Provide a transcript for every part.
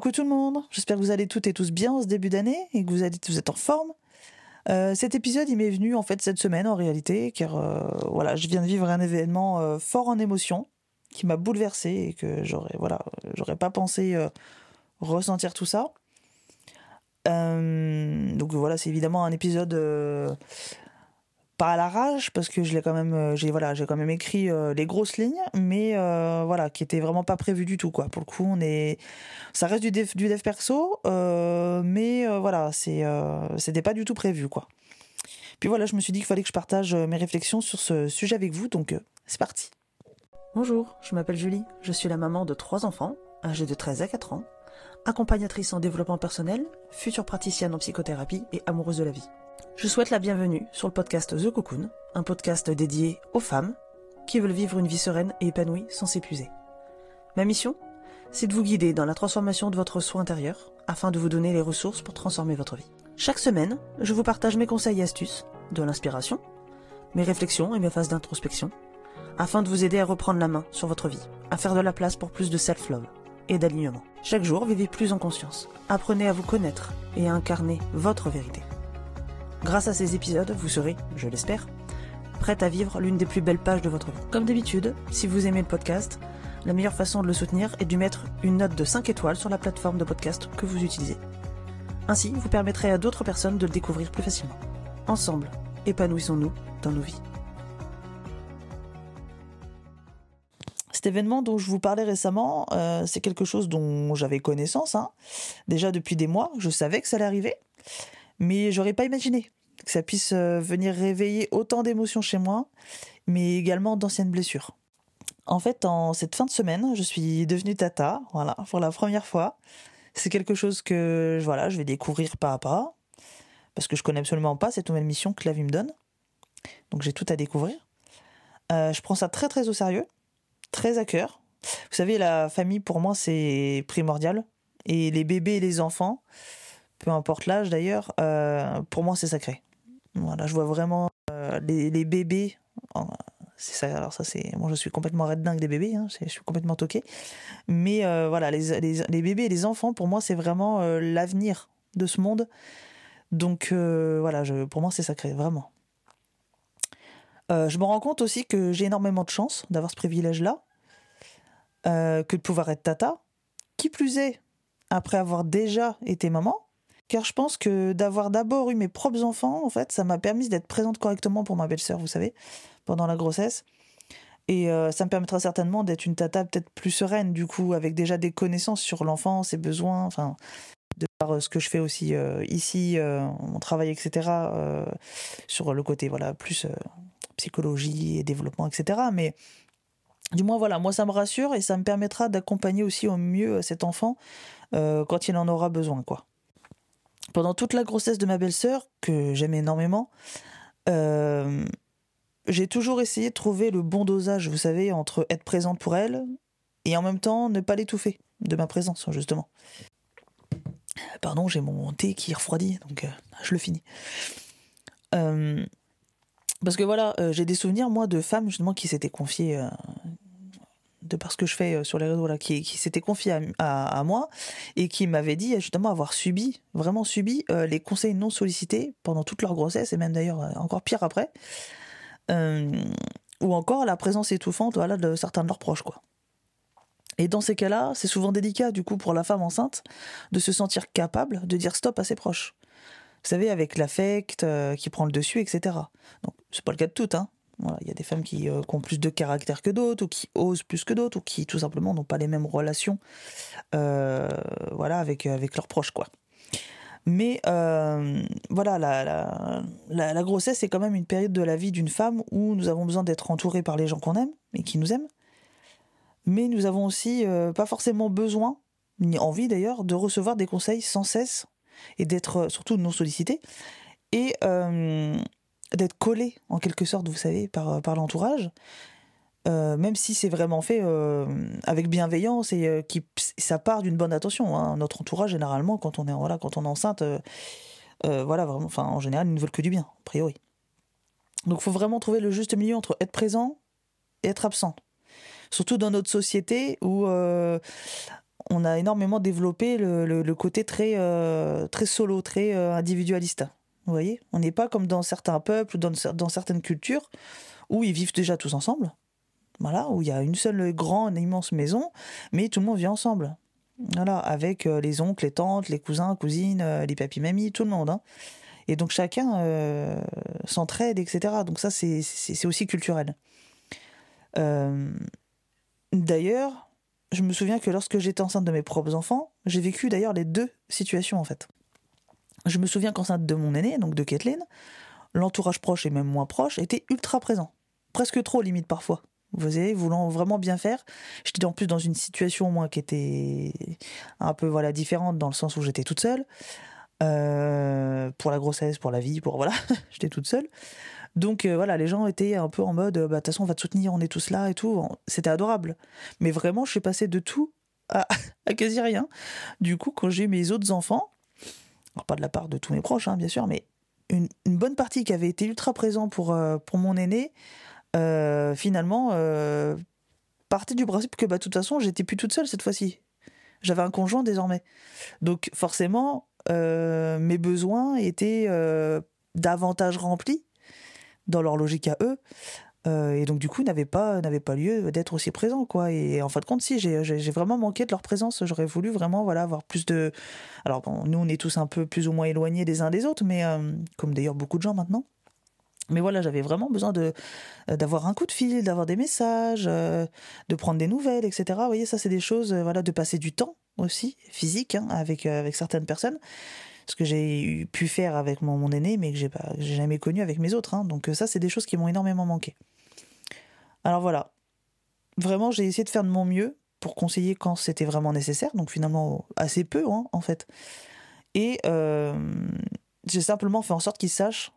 Coucou tout le monde, j'espère que vous allez toutes et tous bien en ce début d'année et que vous, vous êtes en forme. Euh, cet épisode, il m'est venu en fait cette semaine en réalité, car euh, voilà, je viens de vivre un événement euh, fort en émotion qui m'a bouleversé et que j'aurais voilà, j'aurais pas pensé ressentir tout ça. donc voilà, c'est évidemment un épisode pas à la rage parce que je l'ai quand même euh, j'ai voilà j'ai quand même écrit euh, les grosses lignes mais euh, voilà qui était vraiment pas prévu du tout quoi. Pour le coup on est ça reste du dev, perso mais voilà c'est c'était pas du tout prévu quoi. Puis voilà je me suis dit qu'il fallait que je partage mes réflexions sur ce sujet avec vous donc c'est parti. Bonjour je m'appelle Julie je suis la maman de trois enfants âgés de 13 à 4 ans accompagnatrice en développement personnel future praticienne en psychothérapie et amoureuse de la vie je souhaite la bienvenue sur le podcast The Cocoon, un podcast dédié aux femmes qui veulent vivre une vie sereine et épanouie sans s'épuiser. Ma mission C'est de vous guider dans la transformation de votre soi intérieur afin de vous donner les ressources pour transformer votre vie. Chaque semaine, je vous partage mes conseils et astuces, de l'inspiration, mes réflexions et mes phases d'introspection, afin de vous aider à reprendre la main sur votre vie, à faire de la place pour plus de self-love et d'alignement. Chaque jour, vivez plus en conscience. Apprenez à vous connaître et à incarner votre vérité. Grâce à ces épisodes, vous serez, je l'espère, prête à vivre l'une des plus belles pages de votre vie. Comme d'habitude, si vous aimez le podcast, la meilleure façon de le soutenir est de mettre une note de 5 étoiles sur la plateforme de podcast que vous utilisez. Ainsi, vous permettrez à d'autres personnes de le découvrir plus facilement. Ensemble, épanouissons-nous dans nos vies. Cet événement dont je vous parlais récemment, euh, c'est quelque chose dont j'avais connaissance. Hein. Déjà depuis des mois, je savais que ça allait arriver mais j'aurais pas imaginé que ça puisse euh, venir réveiller autant d'émotions chez moi, mais également d'anciennes blessures. En fait, en cette fin de semaine, je suis devenue tata, voilà, pour la première fois. C'est quelque chose que voilà, je vais découvrir pas à pas, parce que je connais absolument pas cette nouvelle mission que la vie me donne. Donc j'ai tout à découvrir. Euh, je prends ça très très au sérieux, très à cœur. Vous savez, la famille pour moi c'est primordial, et les bébés et les enfants, peu importe l'âge d'ailleurs, euh, pour moi c'est sacré. Voilà, je vois vraiment euh, les, bébés. c'est ça, alors ça c'est, moi je suis complètement red dingue des bébés, hein, je suis complètement toqué. Mais euh, voilà, les, bébés et les enfants, pour moi c'est vraiment l'avenir de ce monde. Donc voilà, pour moi c'est sacré, vraiment. je me rends compte aussi que j'ai énormément de chance d'avoir ce privilège-là, que de pouvoir être tata. Qui plus est, après avoir déjà été maman, car je pense que d'avoir d'abord eu mes propres enfants, en fait, ça m'a permis d'être présente correctement pour ma belle-sœur, vous savez, pendant la grossesse. Et euh, ça me permettra certainement d'être une tata peut-être plus sereine, du coup, avec déjà des connaissances sur l'enfant, ses besoins, enfin, de par euh, ce que je fais aussi euh, ici, mon travail, etc., sur le côté, voilà, plus psychologie et développement, etc. Mais du moins, voilà, moi, ça me rassure et ça me permettra d'accompagner aussi au mieux cet enfant quand il en aura besoin, quoi pendant toute la grossesse de ma belle-sœur, que j'aime énormément, euh, j'ai toujours essayé de trouver le bon dosage, vous savez, entre être présente pour elle et en même temps ne pas l'étouffer de ma présence, justement. Pardon, j'ai mon thé qui refroidit, donc euh, je le finis. Euh, parce que voilà, j'ai des souvenirs, moi, de femmes, justement, qui s'étaient confiées de par ce que je fais euh, sur les réseaux là, qui, s'était confié à, moi et qui m'avait dit justement avoir subi, vraiment subi euh, les conseils non sollicités pendant toute leur grossesse et même d'ailleurs euh, encore pire après, ou encore la présence étouffante voilà, de certains de leurs proches quoi. Et dans ces cas-là, c'est souvent délicat du coup pour la femme enceinte de se sentir capable de dire stop à ses proches. Vous savez, avec l'affect qui prend le dessus, etc. Donc, c'est pas le cas de toutes, hein il y a des femmes qui, euh, qui, ont plus de caractère que d'autres, ou qui osent plus que d'autres, ou qui tout simplement n'ont pas les mêmes relations, euh, voilà, avec avec leurs proches, quoi. Mais euh, voilà, la, la, grossesse c'est quand même une période de la vie d'une femme où nous avons besoin d'être entourés par les gens qu'on aime et qui nous aiment. Mais nous avons aussi pas forcément besoin, ni envie d'ailleurs, de recevoir des conseils sans cesse et d'être surtout non sollicités. Et d'être collé en quelque sorte, vous savez, par, euh, l'entourage. Euh, même si c'est vraiment fait euh, avec bienveillance et qui ça part d'une bonne attention. Hein. Notre entourage généralement, quand on est voilà, quand on enceinte, voilà en général, ils ne veulent que du bien, a priori. Donc, faut vraiment trouver le juste milieu entre être présent et être absent. Surtout dans notre société où on a énormément développé le, côté très, solo, très individualiste. Vous voyez On n'est pas comme dans certains peuples ou dans, certaines cultures où ils vivent déjà tous ensemble. Voilà, où il y a une seule grande, immense maison, mais tout le monde vit ensemble. Voilà, avec euh, les oncles, les tantes, les cousins, cousines, les papis, mamies, tout le monde. Hein. Et donc chacun s'entraide, etc. Donc ça, c'est aussi culturel. D'ailleurs, je me souviens que lorsque j'étais enceinte de mes propres enfants, j'ai vécu d'ailleurs les deux situations en fait. Je me souviens qu'enceinte de mon aîné, donc de Kathleen, l'entourage proche et même moins proche était ultra présent. Presque trop limite parfois. Vous voyez, voulant vraiment bien faire. J'étais en plus dans une situation, moi, qui était un peu voilà différente dans le sens où j'étais toute seule. Euh, pour la grossesse, pour la vie, pour voilà, j'étais toute seule. Donc euh, voilà, les gens étaient un peu en mode, bah, de toute façon, on va te soutenir, on est tous là et tout. C'était adorable. Mais vraiment, je suis passée de tout à, quasi rien. Du coup, quand j'ai mes autres enfants, alors pas de la part de tous mes proches, hein, bien sûr, mais une, bonne partie qui avait été ultra présent pour, euh, mon aîné, euh, finalement, partait du principe que bah, de toute façon, j'étais plus toute seule cette fois-ci. J'avais un conjoint désormais. Donc forcément, mes besoins étaient davantage remplis dans leur logique à eux. Euh, et donc du coup n'avait pas n'avait pas lieu d'être aussi présent quoi et en fin de compte si j'ai vraiment manqué de leur présence j'aurais voulu vraiment voilà avoir plus de alors bon, nous on est tous un peu plus ou moins éloignés des uns des autres mais euh, comme d'ailleurs beaucoup de gens maintenant mais voilà j'avais vraiment besoin de d'avoir un coup de fil d'avoir des messages euh, de prendre des nouvelles etc vous voyez ça c'est des choses voilà de passer du temps aussi physique hein, avec avec certaines personnes ce que j'ai pu faire avec mon, mon aîné, mais que j'ai pas, jamais connu avec mes autres. Hein. Donc euh, ça, c'est des choses qui m'ont énormément manqué. Alors voilà, vraiment, j'ai essayé de faire de mon mieux pour conseiller quand c'était vraiment nécessaire. Donc finalement, assez peu, hein, en fait. Et euh, j'ai simplement fait en sorte qu'ils sachent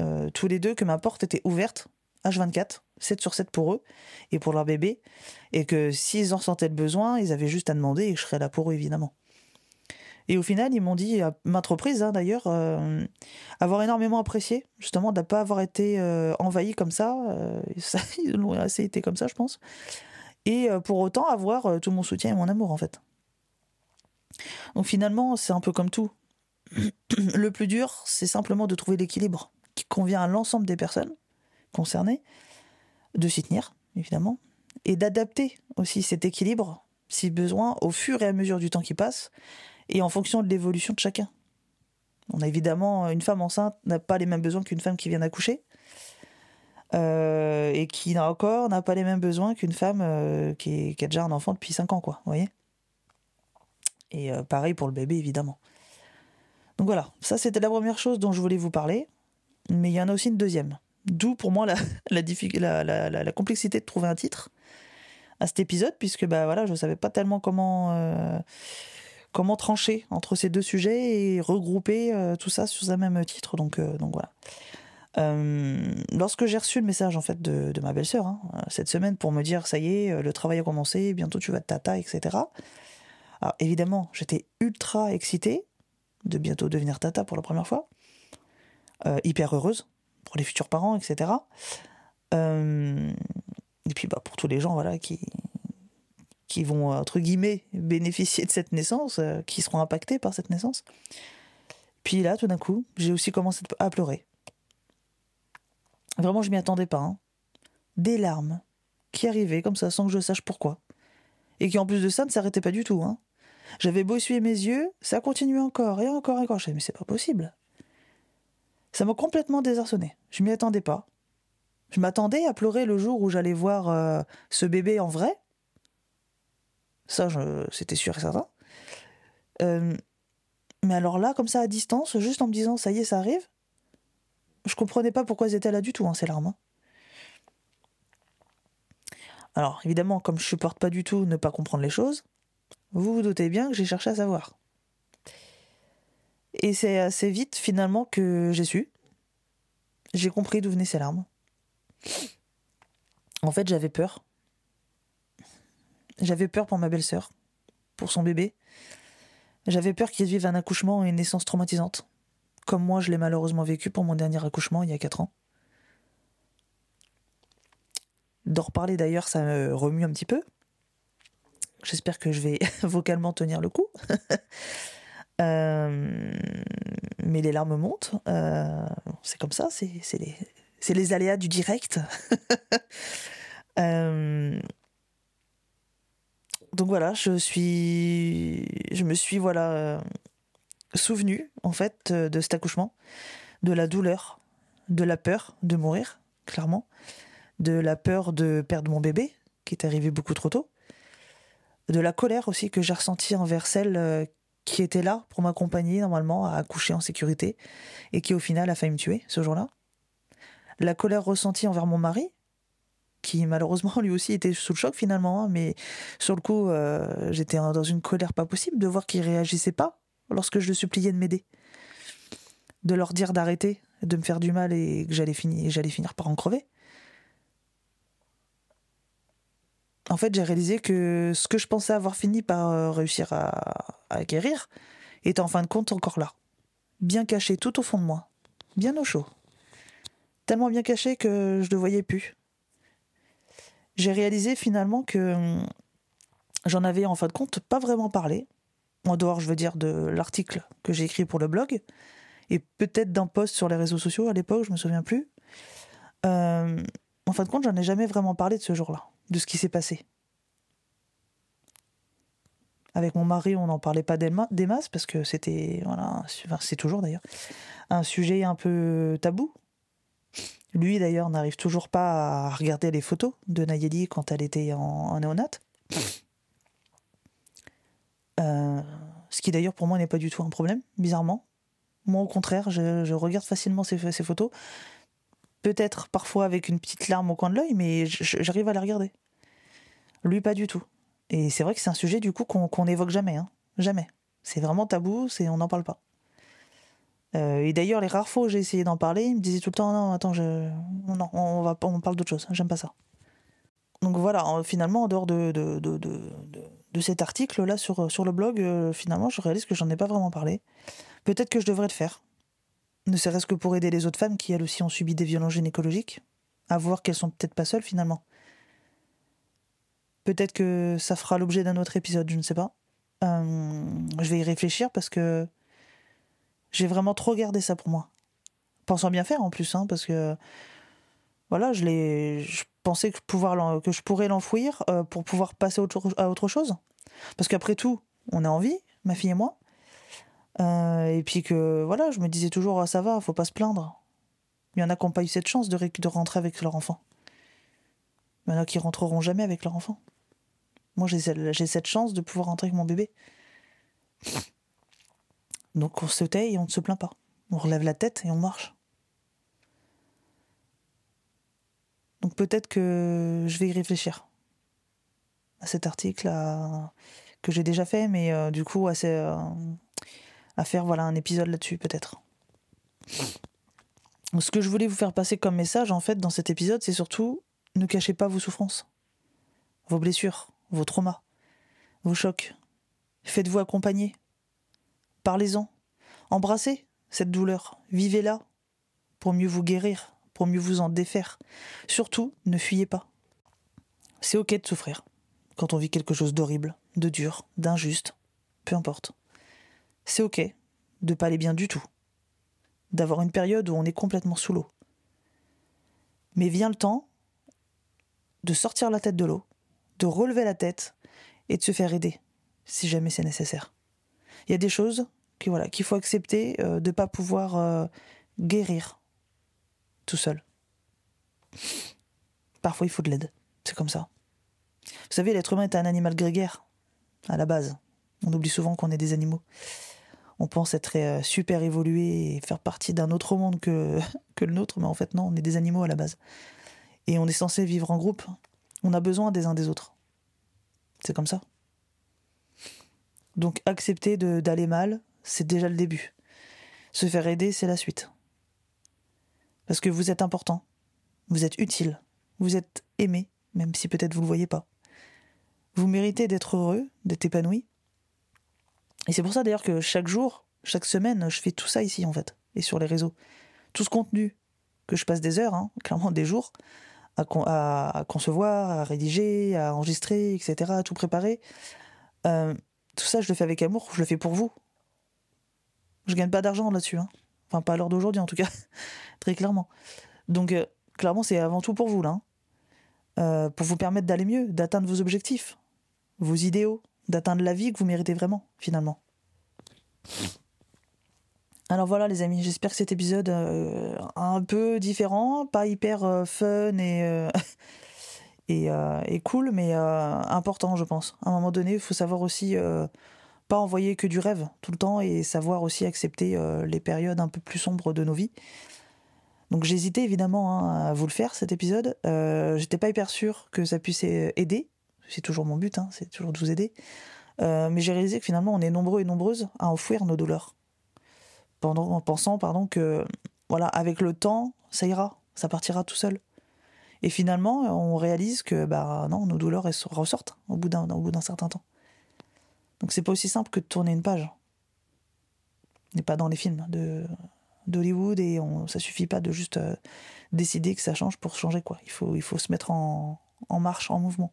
euh, tous les deux que ma porte était ouverte H24, 7 sur 7 pour eux et pour leur bébé, et que s'ils en sentaient le besoin, ils avaient juste à demander et je serais là pour eux évidemment. Et au final, ils m'ont dit, à maintes reprises hein, d'ailleurs, euh, avoir énormément apprécié, justement, de ne pas avoir été euh, envahi comme ça. Euh, ça ils l'ont assez été comme ça, je pense. Et pour autant, avoir tout mon soutien et mon amour, en fait. Donc finalement, c'est un peu comme tout. Le plus dur, c'est simplement de trouver l'équilibre qui convient à l'ensemble des personnes concernées, de s'y tenir, évidemment, et d'adapter aussi cet équilibre, si besoin, au fur et à mesure du temps qui passe, et en fonction de l'évolution de chacun. On a évidemment une femme enceinte n'a pas les mêmes besoins qu'une femme qui vient d'accoucher. Euh, et qui encore n'a pas les mêmes besoins qu'une femme euh, qui, a déjà un enfant depuis 5 ans, quoi. Vous voyez? Et euh, pareil pour le bébé, évidemment. Donc voilà, ça c'était la première chose dont je voulais vous parler. Mais il y en a aussi une deuxième. D'où pour moi la, complexité de trouver un titre à cet épisode, puisque bah, voilà, je ne savais pas tellement comment comment trancher entre ces deux sujets et regrouper euh, tout ça sous un même titre. Donc, euh, donc voilà. Euh, lorsque j'ai reçu le message en fait de, ma belle-sœur hein, cette semaine pour me dire ça y est, le travail a commencé, bientôt tu vas de tata, etc. Alors évidemment, j'étais ultra excitée de bientôt devenir tata pour la première fois, hyper heureuse pour les futurs parents, etc. et puis bah, pour tous les gens voilà qui, qui vont, entre guillemets, bénéficier de cette naissance, euh, qui seront impactés par cette naissance. Puis là, tout d'un coup, j'ai aussi commencé à pleurer. Vraiment, je m'y attendais pas. Hein. Des larmes qui arrivaient comme ça, sans que je sache pourquoi. Et qui, en plus de ça, ne s'arrêtaient pas du tout. Hein. J'avais beau mes yeux, ça continuait encore, et encore, et encore. Je disais, mais c'est pas possible. Ça m'a complètement désarçonné. Je m'y attendais pas. Je m'attendais à pleurer le jour où j'allais voir euh, ce bébé en vrai, ça, c'était sûr et certain. Euh, mais alors là, comme ça, à distance, juste en me disant, ça y est, ça arrive, je comprenais pas pourquoi elles étaient là du tout, hein, ces larmes. Hein. Alors, évidemment, comme je supporte pas du tout ne pas comprendre les choses, vous vous doutez bien que j'ai cherché à savoir. Et c'est assez vite, finalement, que j'ai su. J'ai compris d'où venaient ces larmes. En fait, j'avais peur. J'avais peur pour ma belle-sœur, pour son bébé. J'avais peur qu'il vive un accouchement et une naissance traumatisante, comme moi je l'ai malheureusement vécu pour mon dernier accouchement il y a 4 ans. D'en reparler d'ailleurs, ça me remue un petit peu. J'espère que je vais vocalement tenir le coup. Euh, mais les larmes montent. Euh, c'est comme ça, c'est les, les, aléas du direct. Euh, donc voilà, je me suis voilà souvenu en fait de cet accouchement, de la douleur, de la peur de mourir, clairement, de la peur de perdre mon bébé qui est arrivé beaucoup trop tôt, de la colère aussi que j'ai ressentie envers celle qui était là pour m'accompagner normalement à accoucher en sécurité et qui au final a failli me tuer ce jour-là. La colère ressentie envers mon mari, qui malheureusement lui aussi était sous le choc finalement, hein, mais sur le coup euh, j'étais dans une colère pas possible de voir qu'il réagissait pas lorsque je le suppliais de m'aider, de leur dire d'arrêter, de me faire du mal et que j'allais finir, j'allais finir par en crever. en fait, j'ai réalisé que ce que je pensais avoir fini par euh, réussir à, guérir était en fin de compte encore là. Bien caché tout au fond de moi. Bien au chaud. Tellement bien caché que je ne le voyais plus. J'ai réalisé finalement que hum, j'en avais en fin de compte pas vraiment parlé. En dehors, je veux dire, de l'article que j'ai écrit pour le blog. Et peut-être d'un post sur les réseaux sociaux à l'époque, je me souviens plus. Euh, en fin de compte, j'en ai jamais vraiment parlé de ce jour-là de ce qui s'est passé. Avec mon mari, on n'en parlait pas des masses parce que c'était, voilà, c'est toujours d'ailleurs, un sujet un peu tabou. Lui d'ailleurs n'arrive toujours pas à regarder les photos de Nayeli quand elle était en, néonate. Euh, ce qui d'ailleurs pour moi n'est pas du tout un problème, bizarrement. Moi au contraire, je, regarde facilement ces photos peut-être parfois avec une petite larme au coin de l'œil, mais j'arrive à la regarder. Lui, pas du tout. Et c'est vrai que c'est un sujet du coup qu'on n'évoque jamais, hein. jamais. C'est vraiment tabou, c'est on n'en parle pas. Euh, et d'ailleurs, les rares fois où j'ai essayé d'en parler, il me disait tout le temps non, attends, je... non, on va on parle d'autre chose, j'aime pas ça. Donc voilà, finalement, en dehors de, de, de, de cet article-là sur, sur le blog, euh, finalement, je réalise que j'en ai pas vraiment parlé. Peut-être que je devrais le faire ne serait-ce que pour aider les autres femmes qui elles aussi ont subi des violences gynécologiques, à voir qu'elles sont peut-être pas seules finalement. Peut-être que ça fera l'objet d'un autre épisode, je ne sais pas. Euh, je vais y réfléchir parce que j'ai vraiment trop gardé ça pour moi. Pensant bien faire en plus, hein, parce que voilà, je l'ai, je pensais que, je pourrais l'enfouir euh, pour pouvoir passer à autre chose. Parce qu'après tout, on a envie, ma fille et moi. Euh, et puis que voilà, je me disais toujours ah, ça va, faut pas se plaindre. Il y en a qui n'ont pas eu cette chance de, de rentrer avec leur enfant. Il y en a qui rentreront jamais avec leur enfant. Moi, j'ai cette chance de pouvoir rentrer avec mon bébé. Donc on se tait et on ne se plaint pas. On relève la tête et on marche. Donc peut-être que je vais y réfléchir à cet article que j'ai déjà fait, mais euh, du coup assez, euh, à faire voilà un épisode là-dessus peut-être. Ce que je voulais vous faire passer comme message en fait dans cet épisode, c'est surtout ne cachez pas vos souffrances, vos blessures, vos traumas, vos chocs. Faites-vous accompagner. Parlez-en. Embrassez cette douleur. Vivez-la pour mieux vous guérir, pour mieux vous en défaire. Surtout, ne fuyez pas. C'est ok de souffrir quand on vit quelque chose d'horrible, de dur, d'injuste, peu importe c'est ok de pas aller bien du tout, d'avoir une période où on est complètement sous l'eau. Mais vient le temps de sortir la tête de l'eau, de relever la tête et de se faire aider, si jamais c'est nécessaire. Il y a des choses qu'il faut accepter euh, de ne pas pouvoir euh, guérir tout seul. Parfois, il faut de l'aide. C'est comme ça. Vous savez, l'être humain est un animal grégaire, à la base. On oublie souvent qu'on est des animaux on pense être euh, super évolué et faire partie d'un autre monde que, que le nôtre, mais en fait non, on est des animaux à la base. Et on est censé vivre en groupe. On a besoin des uns des autres. C'est comme ça. Donc accepter d'aller mal, c'est déjà le début. Se faire aider, c'est la suite. Parce que vous êtes important, vous êtes utile, vous êtes aimé, même si peut-être vous ne le voyez pas. Vous méritez d'être heureux, d'être épanoui, et c'est pour ça d'ailleurs que chaque jour, chaque semaine, je fais tout ça ici en fait, et sur les réseaux. Tout ce contenu que je passe des heures, hein, clairement des jours, à, concevoir, à rédiger, à enregistrer, etc., à tout préparer. Euh, tout ça, je le fais avec amour, je le fais pour vous. Je gagne pas d'argent là-dessus. Hein. Enfin, pas à l'heure d'aujourd'hui, en tout cas. Très clairement. Donc, euh, clairement, c'est avant tout pour vous, là. Hein. Euh, pour vous permettre d'aller mieux, d'atteindre vos objectifs, vos idéaux, d'atteindre la vie que vous méritez vraiment, finalement. Alors voilà les amis, j'espère que cet épisode euh, un peu différent, pas hyper fun et, et, cool, mais important je pense. À un moment donné, il faut savoir aussi pas envoyer que du rêve tout le temps et savoir aussi accepter les périodes un peu plus sombres de nos vies. Donc j'hésitais évidemment hein, à vous le faire cet épisode. J'étais pas hyper sûr que ça puisse aider. C'est toujours mon but, hein, c'est toujours de vous aider. mais j'ai réalisé que finalement on est nombreux et nombreuses à enfouir nos douleurs en pensant pardon, que voilà, avec le temps, ça ira, ça partira tout seul. Et finalement, on réalise que bah non, nos douleurs ressortent au bout d'un certain temps. Donc c'est pas aussi simple que de tourner une page. On n'est pas dans les films de d'Hollywood et on, ça suffit pas de juste euh, décider que ça change pour changer quoi. Il faut se mettre en, en marche, en mouvement.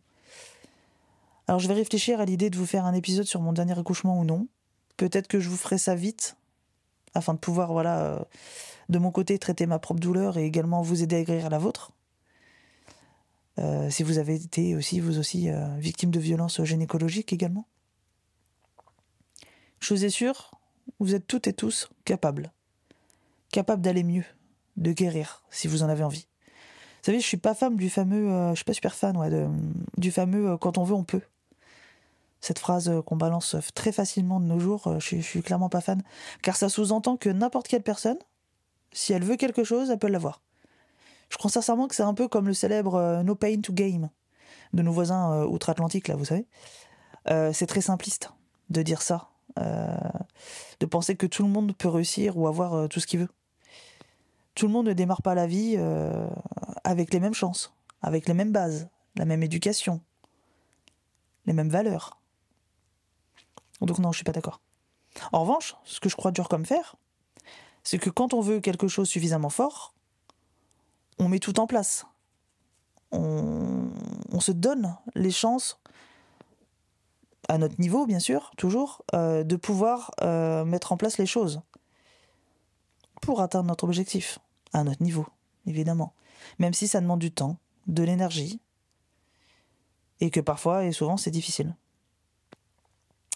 Alors je vais réfléchir à l'idée de vous faire un épisode sur mon dernier accouchement ou non. Peut-être que je vous ferai ça vite afin de pouvoir, voilà, euh, de mon côté, traiter ma propre douleur et également vous aider à guérir la vôtre. Euh, si vous avez été aussi, vous aussi, euh, victime de violences gynécologiques également? Chose est sûre, vous êtes toutes et tous capables. Capables d'aller mieux, de guérir, si vous en avez envie. Vous savez, je suis pas fan du fameux, je suis pas super fan, ouais, du fameux quand on veut, on peut cette phrase euh, qu'on balance très facilement de nos jours, euh, je, suis clairement pas fan, car ça sous-entend que n'importe quelle personne, si elle veut quelque chose, elle peut l'avoir. Je crois sincèrement que c'est un peu comme le célèbre euh, No Pain to Game de nos voisins outre-Atlantique, là, vous savez. c'est très simpliste de dire ça, de penser que tout le monde peut réussir ou avoir tout ce qu'il veut. Tout le monde ne démarre pas la vie avec les mêmes chances, avec les mêmes bases, la même éducation, les mêmes valeurs. Donc non, je suis pas d'accord. En revanche, ce que je crois dur comme faire, c'est que quand on veut quelque chose suffisamment fort, met tout en place. On, se donne les chances, à notre niveau bien sûr, toujours, euh, de pouvoir euh, mettre en place les choses pour atteindre notre objectif, à notre niveau, évidemment. Même si ça demande du temps, de l'énergie, et que parfois et souvent c'est difficile.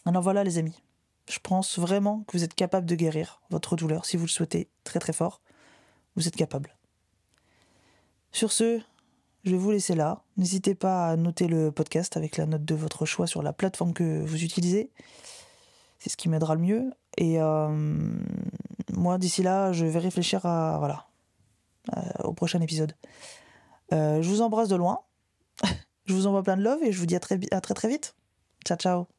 Alors voilà les amis, je pense vraiment que vous êtes capable de guérir votre douleur si vous le souhaitez très très fort. Vous êtes capable. Sur ce, je vais vous laisser là. N'hésitez pas à noter le podcast avec la note de votre choix sur la plateforme que vous utilisez. C'est ce qui m'aidera le mieux. Et euh, moi, d'ici là, je vais réfléchir à voilà au prochain épisode. Euh, je vous embrasse de loin. je vous envoie plein de love et je vous dis à très, à très très vite. Ciao ciao.